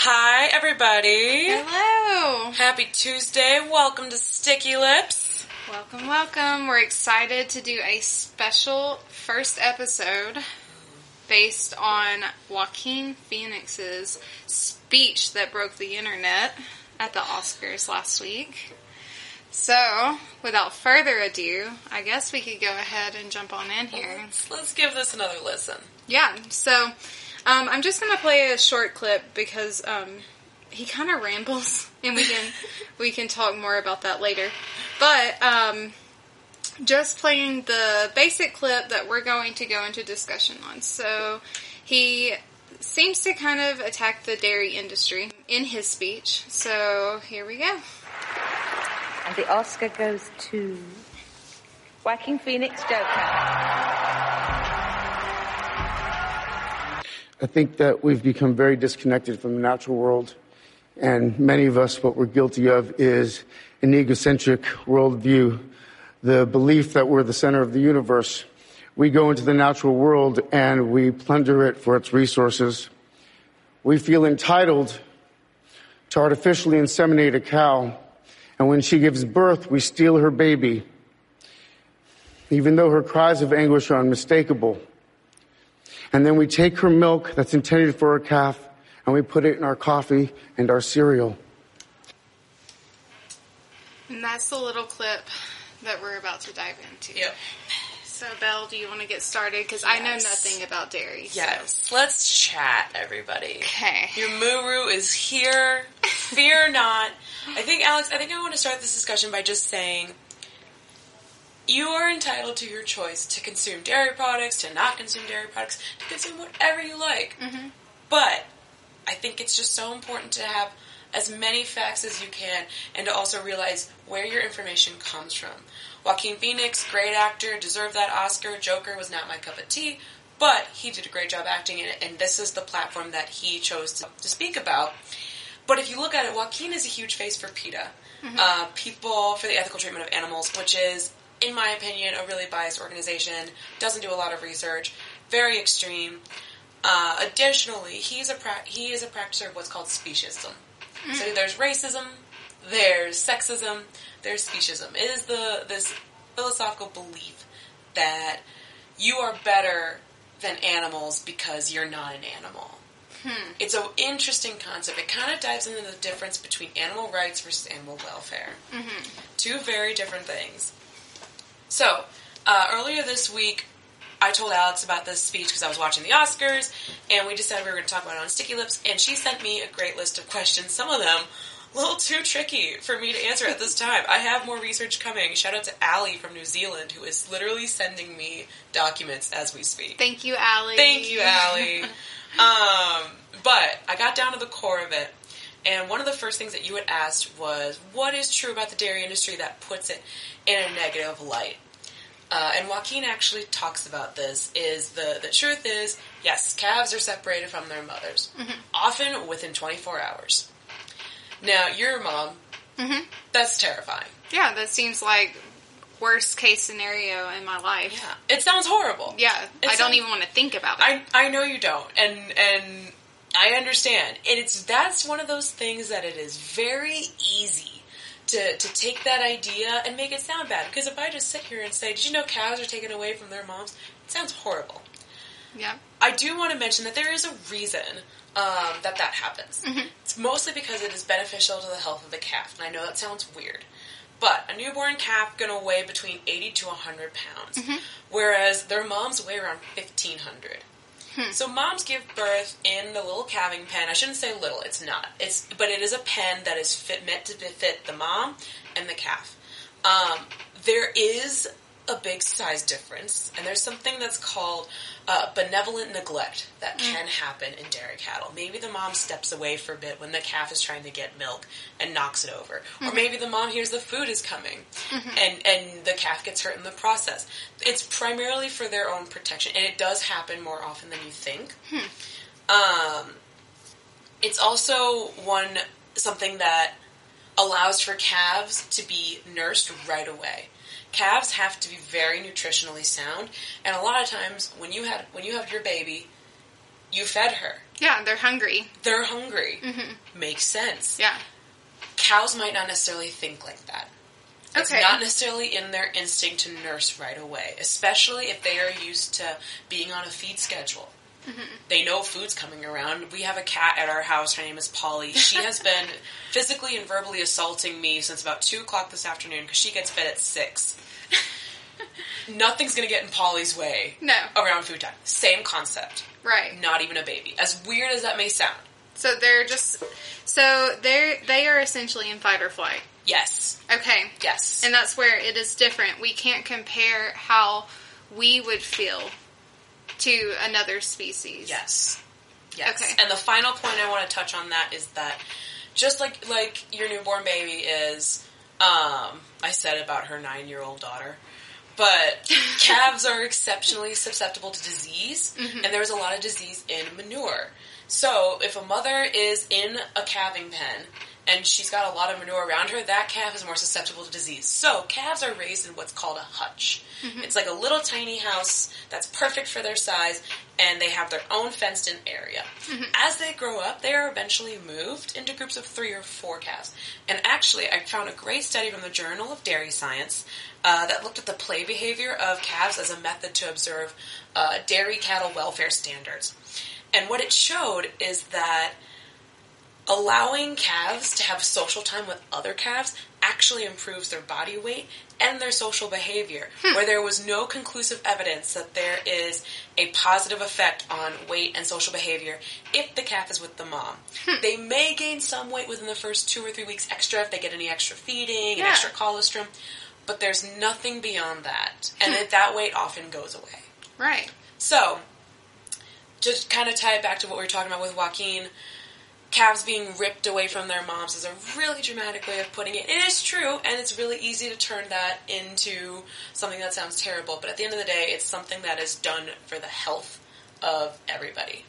Hi, everybody. Hello. Happy Tuesday. Welcome to Sticky Lips. Welcome, welcome. We're excited to do a special first episode based on Joaquin Phoenix's speech that broke the internet at the Oscars last week. So, without further ado, I guess we could go ahead and jump on in here. Let's, let's give this another listen. Yeah, so um, I'm just going to play a short clip because um, he kind of rambles, and we can we can talk more about that later. But um, just playing the basic clip that we're going to go into discussion on. So he seems to kind of attack the dairy industry in his speech. So here we go. And the Oscar goes to Joaquin Phoenix Joker. I think that we've become very disconnected from the natural world. And many of us, what we're guilty of is an egocentric worldview, the belief that we're the center of the universe. We go into the natural world and we plunder it for its resources. We feel entitled to artificially inseminate a cow. And when she gives birth, we steal her baby, even though her cries of anguish are unmistakable. And then we take her milk that's intended for her calf and we put it in our coffee and our cereal. And that's the little clip that we're about to dive into. Yep. So, Belle, do you want to get started? Because I know nothing about dairy. so- Yes. Let's chat, everybody. Okay. Your Muru is here. Fear not. I think, Alex, I think I want to start this discussion by just saying you are entitled to your choice to consume dairy products, to not consume dairy products, to consume whatever you like. But I think it's just so important to have as many facts as you can and to also realize where your information comes from. Joaquin Phoenix, great actor, deserved that Oscar. Joker was not my cup of tea, but he did a great job acting in it, and this is the platform that he chose to, to speak about. But if you look at it, Joaquin is a huge face for PETA, uh, People for the Ethical Treatment of Animals, which is, in my opinion, a really biased organization. Doesn't do a lot of research, very extreme. Uh, additionally, he's a pra- he is a practicer of what's called speciesism. So mm. there's racism, there's sexism, there's speciesism. It is the this philosophical belief that you are better than animals because you're not an animal. Hmm. It's an interesting concept. It kind of dives into the difference between animal rights versus animal welfare. Mm-hmm. Two very different things. So, uh, earlier this week, I told Alex about this speech because I was watching the Oscars, and we decided we were going to talk about it on Sticky Lips, and she sent me a great list of questions. Some of them a little too tricky for me to answer at this time. I have more research coming. Shout out to Allie from New Zealand, who is literally sending me documents as we speak. Thank you, Allie. Thank you, Allie. um, but I got down to the core of it, and one of the first things that you had asked was, "What is true about the dairy industry that puts it in a negative light?" Uh, and Joaquin actually talks about this. Is the the truth is yes, calves are separated from their mothers, often within 24 hours. Now, you're a mom. That's terrifying. Yeah, that seems like worst case scenario in my life. Yeah, it sounds horrible. Yeah, It I don't even want to think about it. I I know you don't, and and I understand. And it's that's one of those things that it is very easy to, to take that idea and make it sound bad. Because if I just sit here and say, Did you know cows are taken away from their moms? It sounds horrible. Yeah. I do want to mention that there is a reason um, that that happens. Mm-hmm. It's mostly because it is beneficial to the health of the calf. And I know that sounds weird. But a newborn calf going to weigh between 80 to 100 pounds, mm-hmm. whereas their moms weigh around 1,500. Hmm. So moms give birth in the little calving pen. I shouldn't say little; it's not. It's but it is a pen that is fit, meant to fit the mom and the calf. Um, there is a big size difference, and there's something that's called uh, benevolent neglect that can happen in dairy cattle. Maybe the mom steps away for a bit when the calf is trying to get milk and knocks it over, or maybe the mom hears the food is coming, and and the calf gets hurt in the process. It's primarily for their own protection, and it does happen more often than you think. Um, it's also one something that allows for calves to be nursed right away. Calves have to be very nutritionally sound, and a lot of times when you had when you have your baby, you fed her. Yeah, they're hungry. They're hungry. Mm-hmm. Makes sense. Yeah. Cows might not necessarily think like that. It's Okay. not necessarily in their instinct to nurse right away, especially if they are used to being on a feed schedule. Mm-hmm. They know food's coming around. We have a cat at our house. Her name is Polly. She has been physically and verbally assaulting me since about 2 o'clock this afternoon because she gets fed at 6. Nothing's going to get in Polly's way No. around food time. Same concept. Right. Not even a baby. As weird as that may sound. So they're just so they're they are essentially in fight or flight. Yes. Okay. Yes. And that's where it is different. We can't compare how we would feel to another species. Yes. Yes. Okay. And the final point I want to touch on that is that just like like your newborn baby is um I said about her 9-year-old daughter, but calves are exceptionally susceptible to disease and there's a lot of disease in manure. So, if a mother is in a calving pen and she's got a lot of manure around her, that calf is more susceptible to disease. So, calves are raised in what's called a hutch. It's like a little tiny house that's perfect for their size, and they have their own fenced in area. As they grow up, they are eventually moved into groups of three or four calves. And actually, I found a great study from the Journal of Dairy Science uh, that looked at the play behavior of calves as a method to observe uh, dairy cattle welfare standards. And what it showed is that allowing calves to have social time with other calves actually improves their body weight and their social behavior, hmm. where there was no conclusive evidence that there is a positive effect on weight and social behavior if the calf is with the mom. Hmm. They may gain some weight within the first two or three weeks extra if they get any extra feeding and extra colostrum, but there's nothing beyond that, and hmm. that that weight often goes away. Right. So, just kind of tie it back to what we were talking about with Joaquin. Calves being ripped away from their moms is a really dramatic way of putting it. It is true, and it's really easy to turn that into something that sounds terrible. But at the end of the day, it's something that is done for the health of everybody.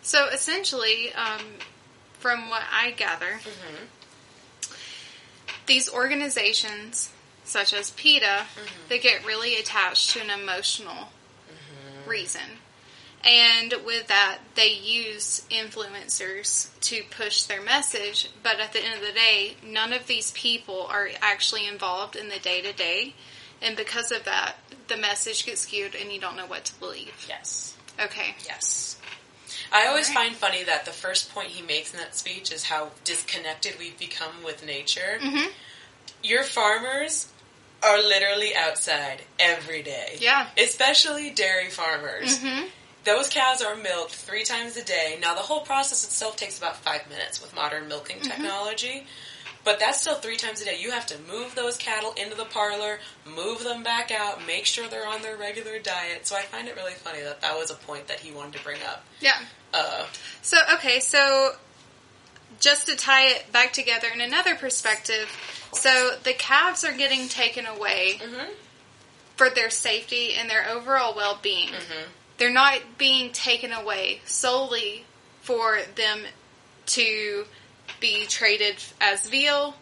So essentially, um, from what I gather, mm-hmm. these organizations, such as PETA, mm-hmm. they get really attached to an emotional mm-hmm. reason. And with that, they use influencers to push their message, but at the end of the day, none of these people are actually involved in the day to day. And because of that, the message gets skewed and you don't know what to believe. Yes. Okay. Yes. I always Alright. find funny that the first point he makes in that speech is how disconnected we've become with nature. Mm-hmm. Your farmers are literally outside every day. Yeah. Especially dairy farmers. Mm-hmm. Those cows are milked three times a day. Now, the whole process itself takes about five minutes with modern milking Mm-hmm. technology. But that's still three times a day. You have to move those cattle into the parlor, move them back out, make sure they're on their regular diet. So I find it really funny that that was a point that he wanted to bring up. Yeah. Uh, So, okay, so just to tie it back together in another perspective, so the calves are getting taken away for their safety and their overall well being. They're not being taken away solely for them to be traded as veal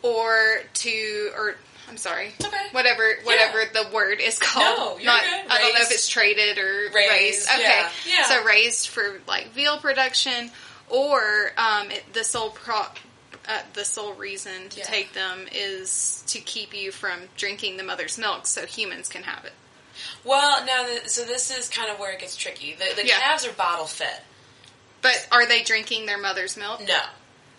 or to, or I'm sorry, okay. whatever whatever the word is called. No, you're Not. I don't know if it's traded or Raised, raised. Okay, yeah, yeah. so raised for like veal production, or um, it, the sole pro, uh, the sole reason to Yeah. take them is to keep you from drinking the mother's milk, so humans can have it. Well, now, the, so this is kind of where it gets tricky. The, the Yeah. calves are bottle fed. But are they drinking their mother's milk? No.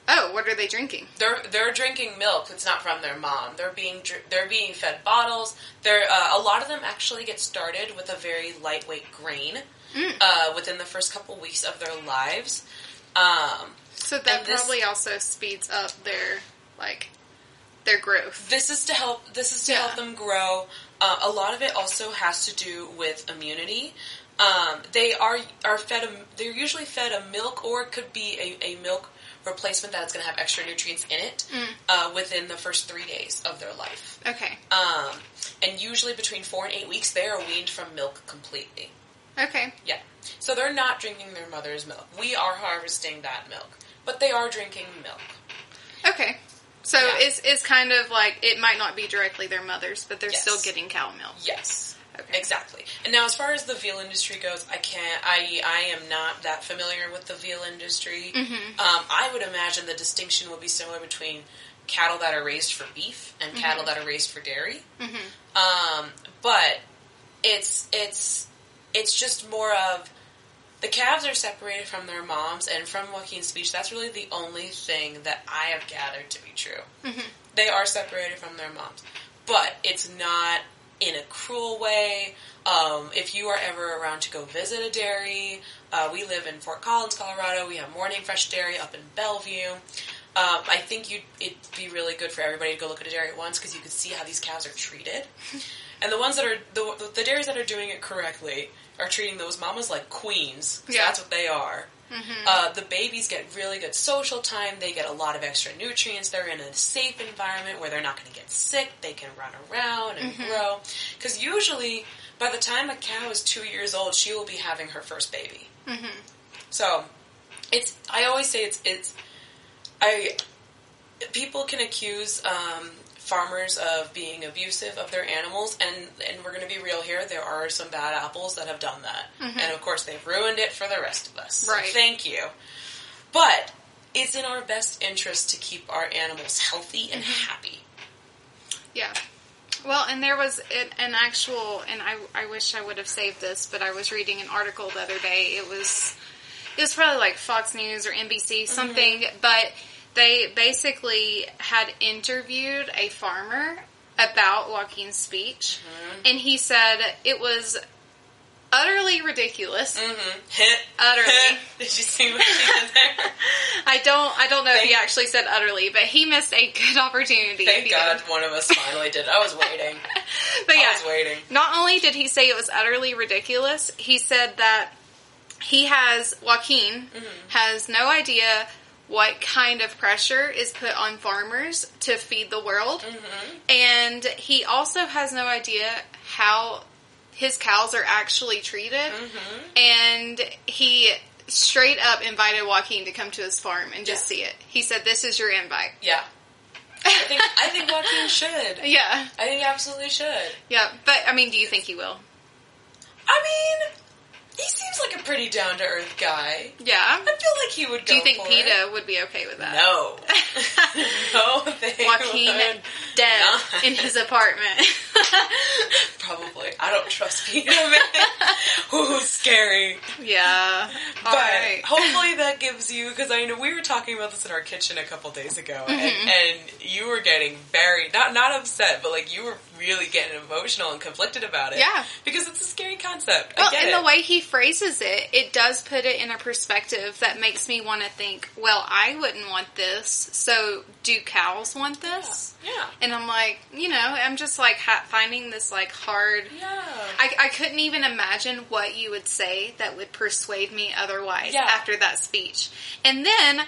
Oh, what are they drinking? They're they're drinking milk that's not from their mom. They're being they're being fed bottles. They're uh, a lot of them actually get started with a very lightweight grain uh, within the first couple weeks of their lives. Um, So that this- probably also speeds up their like their growth. this is to help. This is to Yeah. help them grow. Uh, a lot of it also has to do with immunity. Um, they are are fed. A, they're usually fed a milk, or it could be a, a milk replacement that's going to have extra nutrients in it uh, within the first three days of their life. Okay. Um, and usually between four and eight weeks, they are weaned from milk completely. Okay. Yeah. So they're not drinking their mother's milk. We are harvesting that milk. But they are drinking milk. Okay. So Yeah. it's it's kind of like it might not be directly their mother's, but they're Yes. still getting cow milk. Yes. Okay. Exactly. And now, as far as the veal industry goes, I can't. I I am not that familiar with the veal industry. Mm-hmm. Um, I would imagine the distinction would be similar between cattle that are raised for beef and cattle that are raised for dairy. Um, but it's it's it's just more of the calves are separated from their moms, and from Joaquin's speech, that's really the only thing that I have gathered to be true. They are separated from their moms, but it's not in a cruel way. Um, if you are ever around to go visit a dairy, uh, we live in Fort Collins, Colorado. We have Morning Fresh Dairy up in Bellevue. Um, I think you'd, it'd be really good for everybody to go look at a dairy at once because you can see how these cows are treated. And the ones that are the, the dairies that are doing it correctly are treating those mamas like queens. 'cause Yeah. that's what they are. Uh, the babies get really good social time. They get a lot of extra nutrients. They're in a safe environment where they're not going to get sick. They can run around and grow. Because usually, by the time a cow is two years old, she will be having her first baby. So, it's. I always say it's. It's. I. People can accuse um, farmers of being abusive of their animals, and and we're going to be real here. There are some bad apples that have done that, mm-hmm. and of course they've ruined it for the rest of us. So Right. thank you. But it's in our best interest to keep our animals healthy and mm-hmm. happy. Yeah. Well, and there was an, an actual, and I, I wish I would have saved this, but I was reading an article the other day. It was, it was probably like Fox News or NBC mm-hmm. something, but they basically had interviewed a farmer about Joaquin's speech, and he said it was utterly ridiculous. Mm-hmm. Utterly. Did you see what she did there? I don't, I don't know if he actually said utterly, but he missed a good opportunity. Thank God did. one of us finally did. I was waiting. But yeah, I was waiting. Not only did he say it was utterly ridiculous, he said that he has, Joaquin, has no idea what kind of pressure is put on farmers to feed the world. Mm-hmm. And he also has no idea how his cows are actually treated. Mm-hmm. And he straight up invited Joaquin to come to his farm and just Yeah. see it. He said, This is your invite. Yeah. I think I think Joaquin should. Yeah. I think he absolutely should. Yeah. But, I mean, do you think he will? I mean, he seems like a pretty down to earth guy. Yeah. I feel like he would go Do you think PETA it. would be okay with that? No. no, they Joaquin would dead not. in his apartment. Probably. I don't trust man. Ooh, scary. yeah. But All right. hopefully that gives you because I know we were talking about this in our kitchen a couple days ago, Mm-hmm. and, and you were getting very not not upset, but like you were really getting emotional and conflicted about it. Yeah. because it's a scary concept. Well, I get and it. the way he phrases it, it does put it in a perspective that makes me want to think, well, I wouldn't want this, so do cows want this? yeah, And I'm like, you know, I'm just like finding this like hard. yeah, I, I couldn't even imagine what you would say that would persuade me otherwise Yeah. after that speech. And then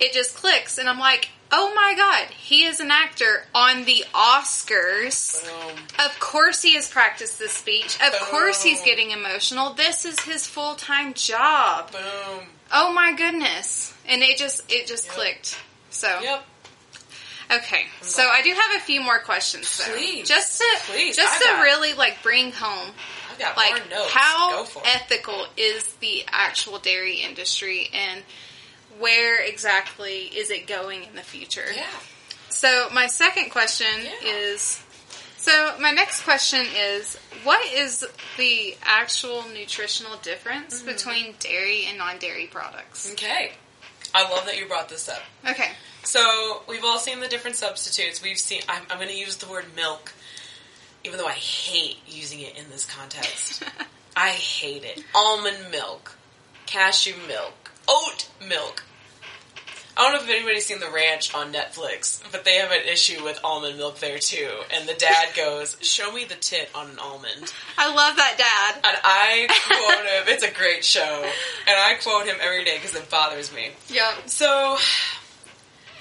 it just clicks, and I'm like, oh my god, he is an actor on the Oscars. Boom. Of course he has practiced this speech. Of course he's getting emotional. This is his full time job. boom. Oh my goodness. And it just it just Yep. clicked. So Yep. Okay. So I do have a few more questions though. Please. Just to Please. just to really like bring home like how Go for it. ethical is the actual dairy industry and where exactly is it going in the future? yeah. So my second question Yeah. is so my next question is what is the actual nutritional difference Mm-hmm. between dairy and non-dairy products? Okay. I love that you brought this up. Okay. So we've all seen the different substitutes. We've seen. I'm, I'm going to use the word milk, even though I hate using it in this context. I hate it. Almond milk, cashew milk, oat milk. I don't know if anybody's seen The Ranch on Netflix, but they have an issue with almond milk there too. And the dad goes, "Show me the tit on an almond." I love that dad. And I quote him. It's a great show, and I quote him every day because it bothers me. Yep. So,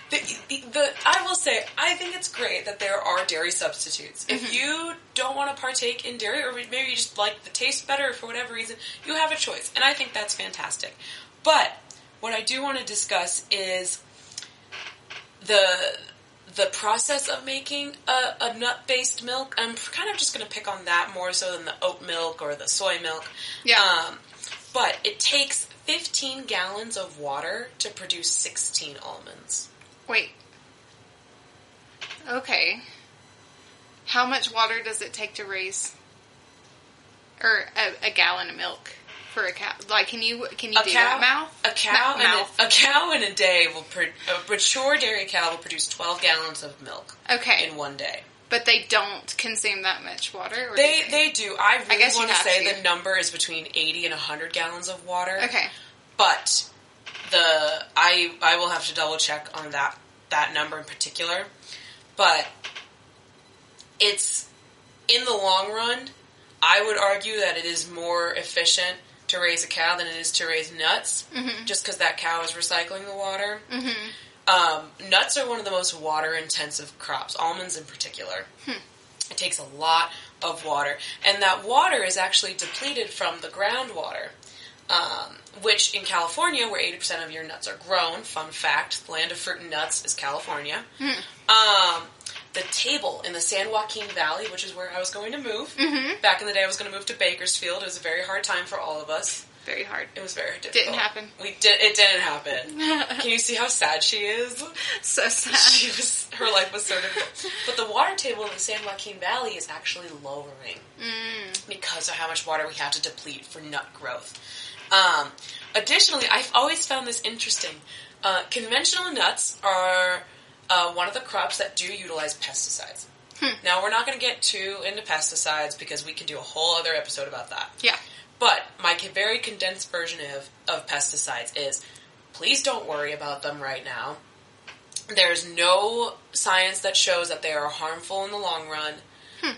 the, the, the I will say I think it's great that there are dairy substitutes. If you don't want to partake in dairy, or maybe you just like the taste better for whatever reason, you have a choice, and I think that's fantastic. But what I do want to discuss is the the process of making a, a nut-based milk, I'm kind of just going to pick on that more so than the oat milk or the soy milk. Yeah. Um, but it takes 15 gallons of water to produce 16 almonds. Wait. Okay. How much water does it take to raise, or a, a gallon of milk for a cow? Like, can you can you A do cow, that mouth? a cow, mouth. a, a cow in a day will pro- a mature dairy cow will produce 12 gallons of milk okay, in one day. but they don't consume that much water. Or do They they do. I really guess want to say to. the number is between 80 and 100 gallons of water. Okay. but the I I will have to double check on that that number in particular. But it's in the long run, I would argue that it is more efficient to raise a cow than it is to raise nuts, just because that cow is recycling the water. Um, nuts are one of the most water intensive crops, almonds in particular. It takes a lot of water, and that water is actually depleted from the groundwater um, which in California, where 80% of your nuts are grown, fun fact, the land of fruit and nuts is California. Hmm. Um, the table in the San Joaquin Valley, which is where I was going to move. Mm-hmm. Back in the day, I was going to move to Bakersfield. It was a very hard time for all of us. very hard. It was very difficult. Didn't happen. We did. It didn't happen. Can you see how sad she is? So sad. She was. Her life was so difficult. But the water table in the San Joaquin Valley is actually lowering mm. because of how much water we have to deplete for nut growth. Um, additionally, I've always found this interesting. Uh, conventional nuts are uh, one of the crops that do utilize pesticides. Now, we're not going to get too into pesticides because we can do a whole other episode about that. yeah. But my very condensed version of, of pesticides is please don't worry about them right now. There's no science that shows that they are harmful in the long run.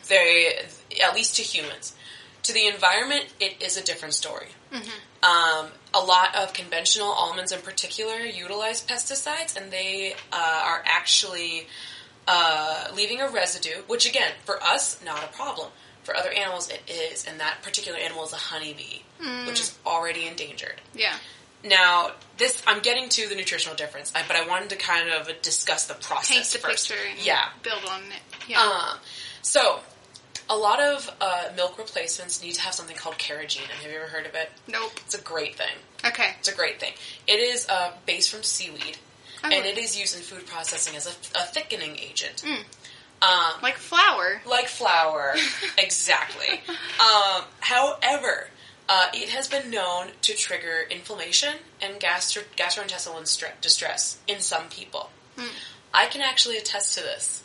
They, at least to humans. To the environment, it is a different story. Um, a lot of conventional almonds, in particular, utilize pesticides, and they uh, are actually uh, leaving a residue. Which, again, for us, not a problem. For other animals, it is, and that particular animal is a honeybee, which is already endangered. Yeah. Now, this I'm getting to the nutritional difference, but I wanted to kind of discuss the process Paint the first. picture. Yeah. Build on it. Yeah. Um, so, a lot of uh, milk replacements need to have something called carrageenan. Have you ever heard of it? nope. It's a great thing. Okay. It's a great thing. It is uh, based from seaweed, Oh. and it is used in food processing as a, a thickening agent. Mm. Um, Like flour. like flour, exactly. Um, however, uh, it has been known to trigger inflammation and gastro- gastrointestinal distress in some people. I can actually attest to this.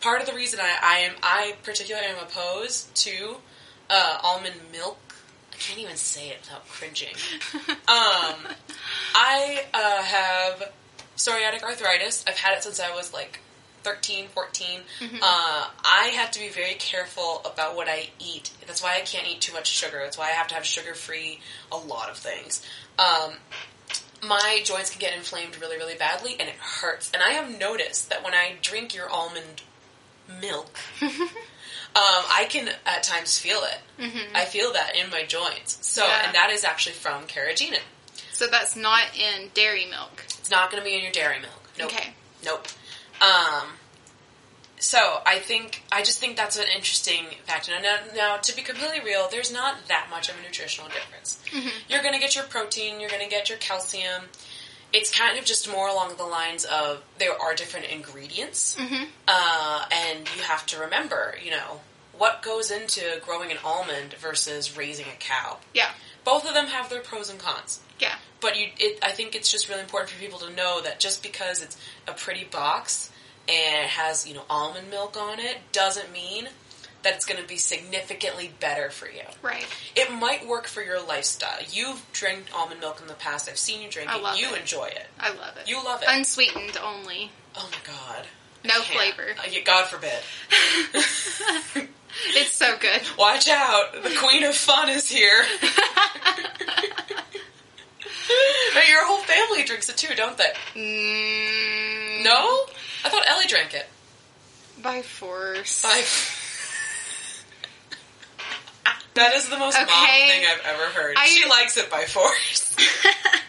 Part of the reason I, I am, I particularly am opposed to uh, almond milk. I can't even say it without cringing. Um, I uh, have psoriatic arthritis. I've had it since I was like 13, 14. Uh, I have to be very careful about what I eat. That's why I can't eat too much sugar. That's why I have to have sugar free a lot of things. Um, my joints can get inflamed really, really badly, and it hurts. And I have noticed that when I drink your almond milk, um, I can at times feel it. I feel that in my joints. So, Yeah. and that is actually from carrageenan. So that's not in dairy milk. It's not going to be in your dairy milk. Nope. Okay. Nope. Um, so I think I just think that's an interesting factor. Now, now, to be completely real, there's not that much of a nutritional difference. You're going to get your protein. You're going to get your calcium. It's kind of just more along the lines of there are different ingredients, uh, and you have to remember, you know, what goes into growing an almond versus raising a cow. Yeah. Both of them have their pros and cons. Yeah. But you, it, I think it's just really important for people to know that just because it's a pretty box and it has, you know, almond milk on it, doesn't mean that it's going to be significantly better for you. Right. It might work for your lifestyle. You've drank almond milk in the past. I've seen you drink it. you it. enjoy it. I love it. You love it. Unsweetened only. oh my god. No flavor. Uh, God forbid. It's so good. Watch out. The queen of fun is here. Hey, Your whole family drinks it too, don't they? Mm, No? I thought Ellie drank it. By force. By That is the most mom thing I've ever heard. I- she likes it by force.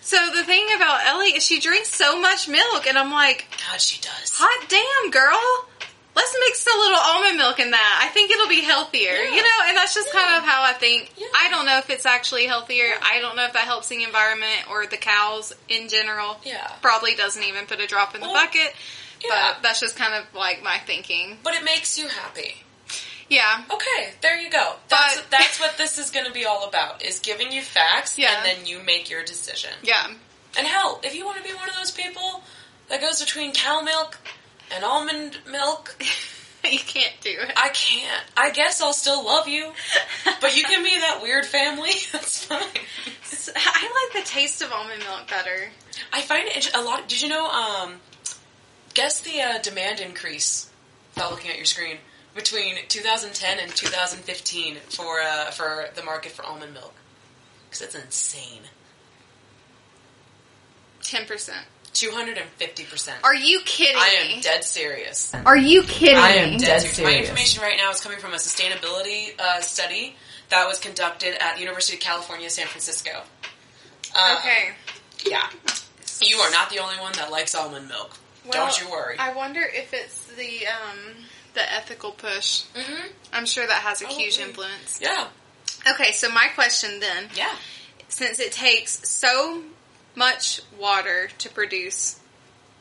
So the thing about Ellie is she drinks so much milk, and I'm like, God, she does. hot damn, girl. Let's mix a little almond milk in that. I think it'll be healthier, Yeah. you know. And that's just kind of how I think. Yeah. I don't know if it's actually healthier. I don't know if that helps the environment or the cows in general. Yeah. probably doesn't even put a drop in the bucket. yeah. But that's just kind of like my thinking. But it makes you happy. Yeah, Okay, there you go. That's But- that's what this is going to be all about: is giving you facts, Yeah. and then you make your decision. yeah. And hell, if you want to be one of those people that goes between cow milk and almond milk, you can't do it. I can't. I guess I'll still love you, but you can be that weird family. That's fine. I like the taste of almond milk better. I find it a lot. Did you know? Um, guess the uh, demand increase without looking at your screen between 2010 and 2015 for uh, for the market for almond milk because it's insane. Ten percent. 250 percent. Are you kidding me? I me? am dead serious. Are you kidding I am dead serious. My information right now is coming from a sustainability uh, study that was conducted at the University of California, San Francisco. Uh, Okay. Yeah. You are not the only one that likes almond milk. Don't you worry. I wonder if it's the um the ethical push. hmm I'm sure that has a huge influence. Yeah. Okay, so my question then, Yeah. since it takes so much water to produce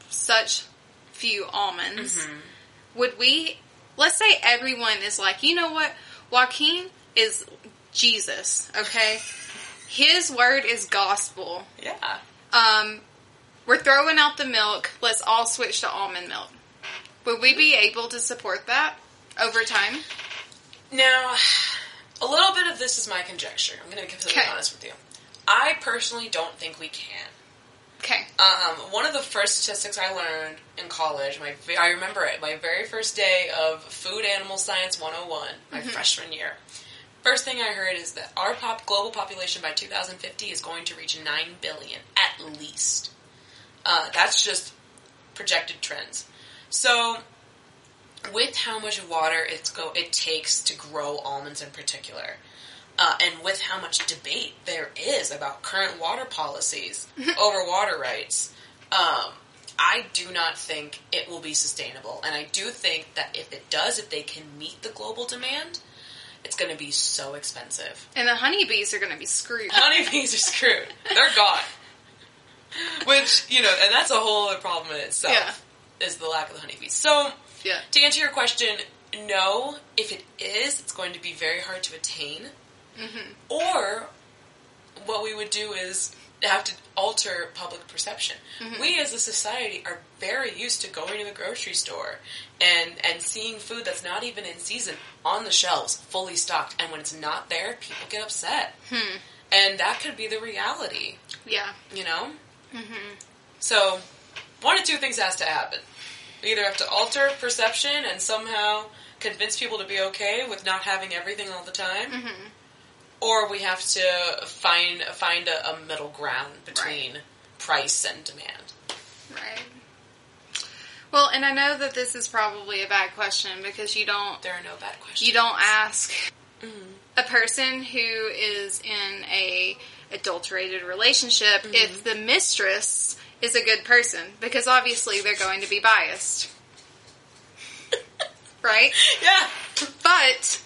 such few almonds, Mm-hmm. would we let's say everyone is like, you know what? Joaquin is Jesus, okay? His word is gospel. Yeah. Um, we're throwing out the milk. Let's all switch to almond milk. Would we be able to support that over time? Now, a little bit of this is my conjecture. I'm going to be completely Okay. honest with you. I personally don't think we can. Okay. Um, one of the first statistics I learned in college, my I remember it, my very first day of Food Animal Science 101, my freshman year. First thing I heard is that our pop, global population by 2050 is going to reach 9 billion, at least. Uh, that's just projected trends. So, with how much water it's go it takes to grow almonds in particular, uh, and with how much debate there is about current water policies over water rights, um, I do not think it will be sustainable. And I do think that if it does, if they can meet the global demand, it's going to be so expensive. And the honeybees are going to be screwed. Honeybees are screwed. They're gone. Which, you know, and that's a whole other problem in itself, is the lack of the honeybees. So, Yeah. to answer your question, no. If it is, it's going to be very hard to attain. Mm-hmm. Or what we would do is have to alter public perception. Mm-hmm. We as a society are very used to going to the grocery store and and seeing food that's not even in season on the shelves, fully stocked, and when it's not there, people get upset. Hmm. And that could be the reality, Yeah. you know? Mm-hmm. So, one of two things has to happen. We either have to alter perception and somehow convince people to be okay with not having everything all the time, mm-hmm. or we have to find find a, a middle ground between price and demand. Right. Well, and I know that this is probably a bad question because you don't There are no bad questions. you don't ask mm-hmm. a person who is in a adulterated relationship mm-hmm. if the mistress is a good person because obviously they're going to be biased. right? Yeah. But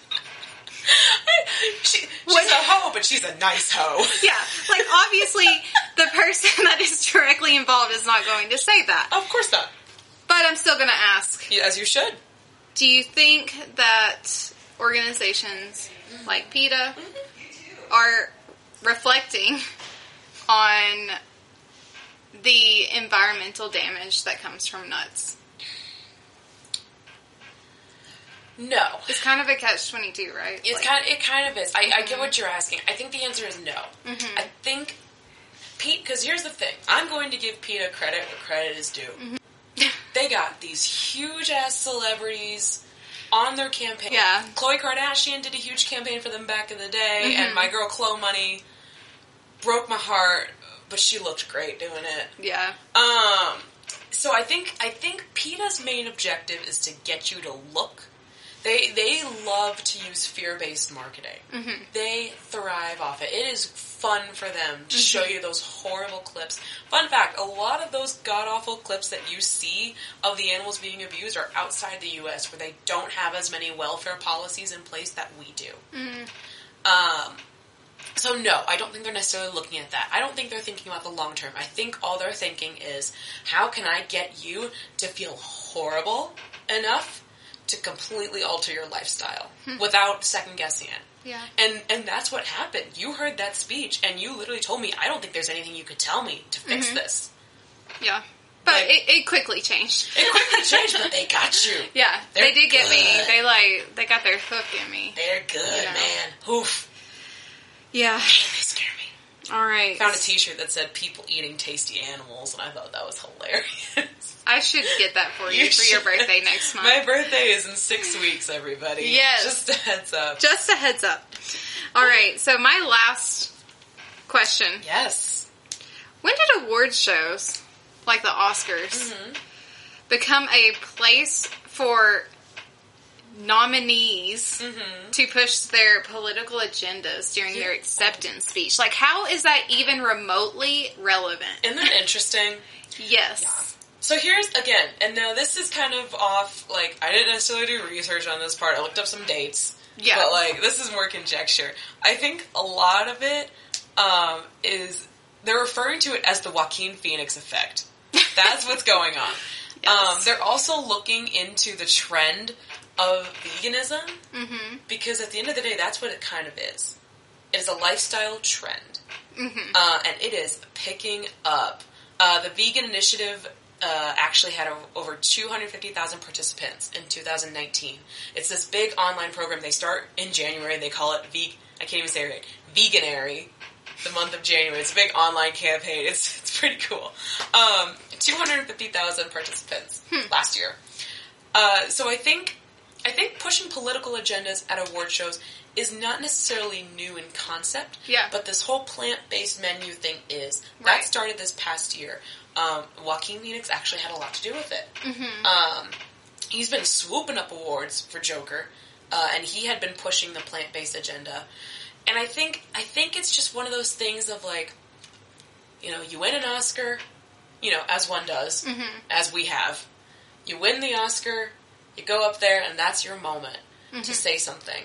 she, she's What- a hoe, but she's a nice hoe. yeah, like obviously the person that is directly involved is not going to say that. Of course not. But I'm still going to ask As you should. Do you think that organizations like PETA mm-hmm. are reflecting on the environmental damage that comes from nuts? No. It's kind of a catch 22, right? It's Like- kind. It kind of is. I, I get mm-hmm. what you're asking. I think the answer is no. Mm-hmm. I think Pete. Because here's the thing. I'm going to give PETA credit where credit is due. Mm-hmm. they got these huge ass celebrities on their campaign. Yeah. Khloe Kardashian did a huge campaign for them back in the day, and my girl Khloe Money broke my heart, but she looked great doing it. yeah. Um, so I think I think PETA's main objective is to get you to look They they love to use fear based marketing. They thrive off it. It is fun for them to show you those horrible clips. Fun fact: a lot of those god awful clips that you see of the animals being abused are outside the U.S., where they don't have as many welfare policies in place that we do. Um, so no, I don't think they're necessarily looking at that. I don't think they're thinking about the long term. I think all they're thinking is, how can I get you to feel horrible enough to completely alter your lifestyle hmm. without second guessing it? Yeah. And and that's what happened. You heard that speech and you literally told me, I don't think there's anything you could tell me to fix mm-hmm. this. Yeah. But Like- it, it quickly changed. It quickly changed, but they got you. Yeah, They're they did get me. They like they got their hook in me. They're good, Yeah. man. Oof. Yeah. They scare me. All right. Found a T-shirt that said "People eating tasty animals," and I thought that was hilarious. I should get that for you, You for your birthday next month. My birthday is in six weeks, everybody. Yes. Just a heads up. Just a heads up. All right. So my last question: yes. When did award shows like the Oscars Mm-hmm. become a place for nominees Mm-hmm. to push their political agendas during their acceptance speech? Like, how is that even remotely relevant? Isn't that interesting? Yes. So here's again, and now this is kind of off. Like I didn't necessarily do research on this part. I looked up some dates. Yeah. But like this is more conjecture. I think a lot of it um, is they're referring to it as the Joaquin Phoenix effect. That's what's going on. Yes. Um, they're also looking into the trend of veganism Mm-hmm. because at the end of the day, that's what it kind of is. It is a lifestyle trend, Mm-hmm. uh, and it is picking up. Uh, the vegan initiative uh, actually had over 250,000 participants in 2019. It's this big online program. They start in January. They call it Veg. I can't even say it right. Veganary. The month of January. It's a big online campaign. It's it's pretty cool. Um, 250,000 participants last year. Uh, so I think I think pushing political agendas at award shows is not necessarily new in concept. Yeah. But this whole plant-based menu thing is Right. that started this past year. Um, Joaquin Phoenix actually had a lot to do with it. Mm-hmm. Um, he's been swooping up awards for Joker, uh, and he had been pushing the plant-based agenda. And I think I think it's just one of those things of like, you know, you win an Oscar, you know, as one does, Mm-hmm. as we have. You win the Oscar, you go up there, and that's your moment Mm-hmm. to say something,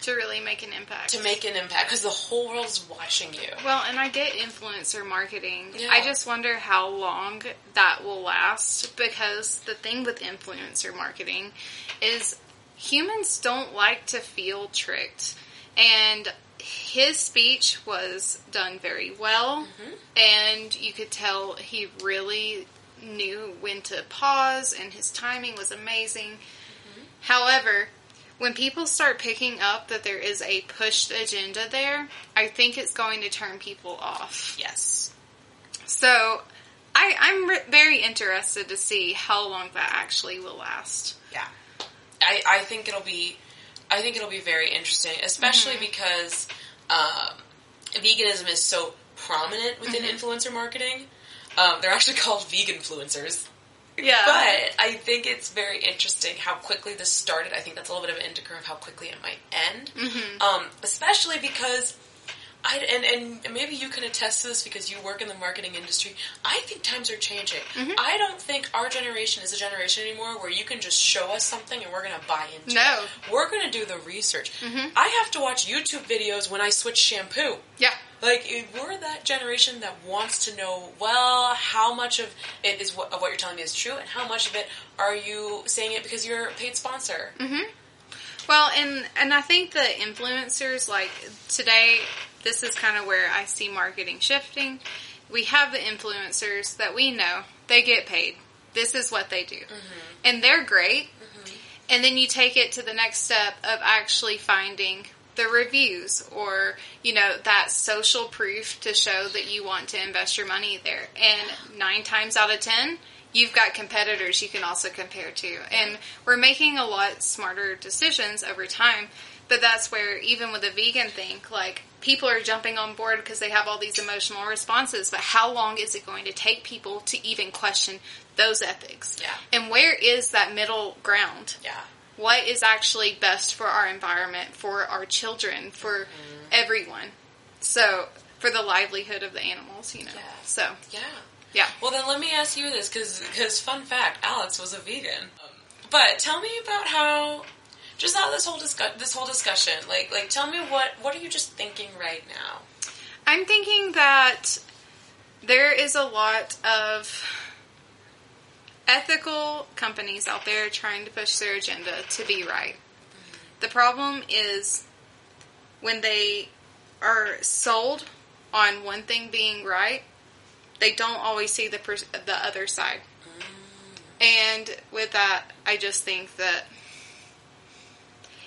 To really make an impact. to make an impact, because the whole world's watching you. Well, and I get influencer marketing. Yeah. I just wonder how long that will last because the thing with influencer marketing is humans don't like to feel tricked. And his speech was done very well, and you could tell he really knew when to pause, and his timing was amazing. However, when people start picking up that there is a pushed agenda there, I think it's going to turn people off. Yes. So, I, I'm re- very interested to see how long that actually will last. Yeah, I, I think it'll be, I think it'll be very interesting, especially Mm-hmm. because um, veganism is so prominent within Mm-hmm. influencer marketing. Um, they're actually called vegan influencers. Yeah. But I think it's very interesting how quickly this started. I think that's a little bit of an indicator of how quickly it might end. Mm-hmm. Um, especially because I and and maybe you can attest to this because you work in the marketing industry. I think times are changing. Mm-hmm. I don't think our generation is a generation anymore where you can just show us something and we're going to buy into No. Mm-hmm. it. We're going to do the research. I have to watch YouTube videos when I switch shampoo. Yeah. Like if we're that generation that wants to know, well, how much of it is what, of what you're telling me is true, and how much of it are you saying it because you're a paid sponsor? Mm-hmm. Well, and and I think the influencers like today, this is kind of where I see marketing shifting. We have the influencers that we know they get paid. This is what they do, mm-hmm. and they're great. Mm-hmm. And then you take it to the next step of actually finding the reviews or you know that social proof to show that you want to invest your money there. And nine times out of ten, you've got competitors you can also compare to. And we're making a lot smarter decisions over time. But that's where even with the vegan thing, like people are jumping on board because they have all these emotional responses. But how long is it going to take people to even question those ethics? Yeah. And where is that middle ground? Yeah. What is actually best for our environment, for our children, for mm-hmm. everyone. So, for the livelihood of the animals, you know. Yeah. So, Yeah. yeah. Well, then let me ask you this, because because fun fact, Alex was a vegan. But tell me about how, just how this whole discuss this whole discussion, like like tell me what what are you just thinking right now? I'm thinking that there is a lot of ethical companies out there trying to push their agenda to be right. The problem is when they are sold on one thing being right, they don't always see the pers- the other side. And with that, I just think that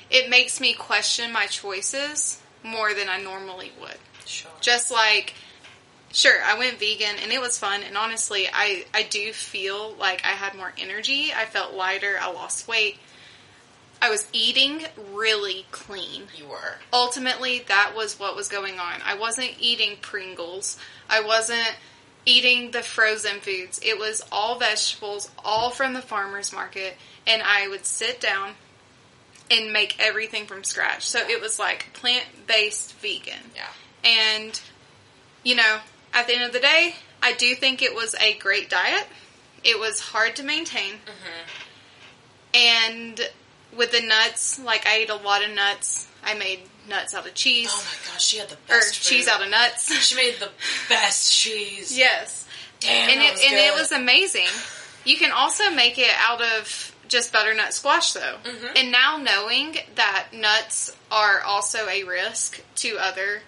it makes me question my choices more than I normally would. Sure. Just like, sure, I went vegan and it was fun. And honestly, I, I do feel like I had more energy. I felt lighter. I lost weight. I was eating really clean. You were. Ultimately, that was what was going on. I wasn't eating Pringles. I wasn't eating the frozen foods. It was all vegetables, all from the farmer's market. And I would sit down and make everything from scratch. So it was like plant based vegan. Yeah. And, you know, at the end of the day, I do think it was a great diet. It was hard to maintain. And with the nuts, like I ate a lot of nuts. I made nuts out of cheese. Oh my gosh, she had the or best cheese out of nuts. She made the best cheese. yes. Damn, And it, was and it was amazing. You can also make it out of just butternut squash though. Mm-hmm. And now knowing that nuts are also a risk to other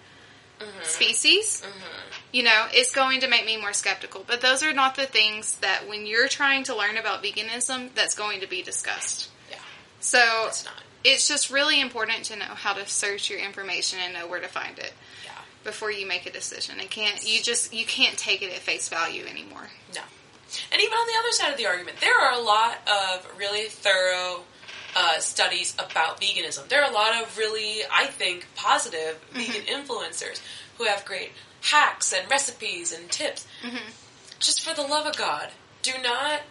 Mm-hmm. species, you know, it's going to make me more skeptical. But those are not the things that when you're trying to learn about veganism, that's going to be discussed. Yeah, So it's not. it's just really important to know how to search your information and know where to find it Yeah. before you make a decision. It can't you just you can't take it at face value anymore. No. And even on the other side of the argument, there are a lot of really thorough uh, studies about veganism. There are a lot of really, I think, positive vegan influencers who have great hacks and recipes and tips. Mm-hmm. Just for the love of God, do not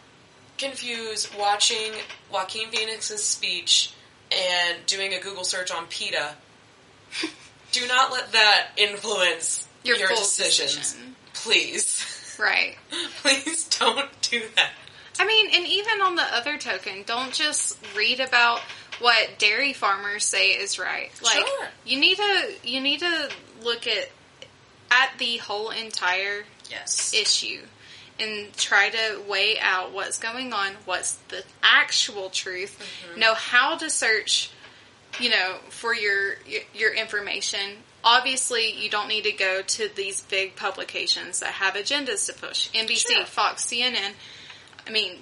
confuse watching Joaquin Phoenix's speech and doing a Google search on PETA. do not let that influence Your your, decisions. decision. Please. Right. Please don't do that. I mean, and even on the other token, don't just read about what dairy farmers say is right. Like Sure. you need to you need to look at at the whole entire Yes. issue and try to weigh out what's going on, what's the actual truth, Mm-hmm. know how to search, you know, for your your, information. Obviously, you don't need to go to these big publications that have agendas to push. NBC, Sure. Fox, CNN. I mean,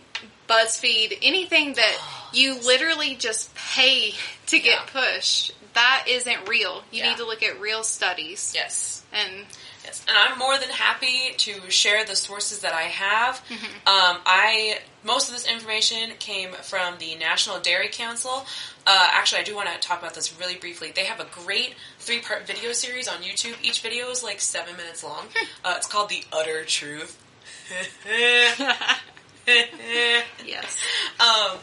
BuzzFeed, anything that you literally just pay to get Yeah. pushed. That isn't real. You Yeah. need to look at real studies. yes. And Yes. And I'm more than happy to share the sources that I have. Mm-hmm. Um, I most of this information came from the National Dairy Council. Uh, actually, I do want to talk about this really briefly. They have a great three part video series on YouTube. Each video is like seven minutes long. Uh, it's called The Udder Truth. yes. um,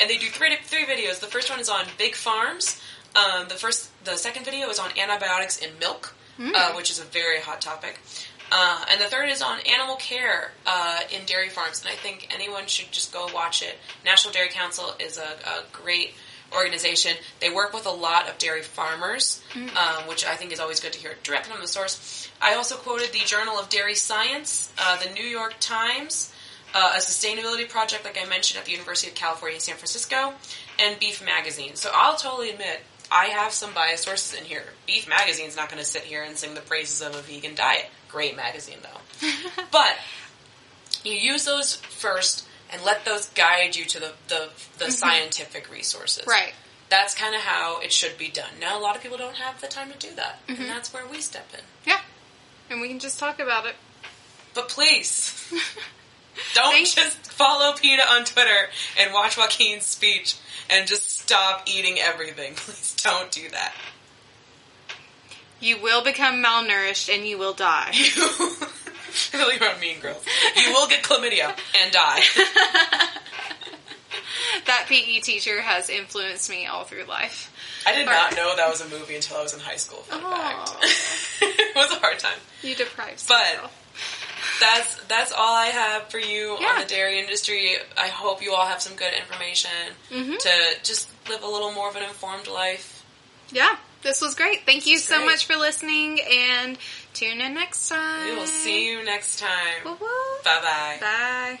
and they do three three videos. The first one is on big farms. Um, the first, the second video is on antibiotics in milk, uh, which is a very hot topic. Uh, and the third is on animal care uh, in dairy farms, and I think anyone should just go watch it. National Dairy Council is a, a great organization. They work with a lot of dairy farmers, um, which I think is always good to hear directly from the source. I also quoted the Journal of Dairy Science, uh, the New York Times, uh, a sustainability project, like I mentioned, at the University of California, San Francisco, and Beef Magazine. So I'll totally admit I have some biased sources in here. Beef Magazine's not going to sit here and sing the praises of a vegan diet. Great magazine, though. but you use those first and let those guide you to the, the, the scientific resources. Right. That's kind of how it should be done. Now, a lot of people don't have the time to do that, and that's where we step in. Yeah. And we can just talk about it. But please, don't Thank- just follow PETA on Twitter and watch Joaquin's speech and just stop eating everything. Please don't do that. You will become malnourished and you will die. You really around Mean Girls. You will get chlamydia and die. that that PE teacher has influenced me all through life. I did not know that was a movie until I was in high school. Fun fact. it was a hard time. You deprived But- yourself. That's that's all I have for you Yeah. on the dairy industry. I hope you all have some good information Mm-hmm. to just live a little more of an informed life. Yeah, this was great. Thank you so great. much for listening and tune in next time. We will see you next time. Woo woo. Bye bye. Bye.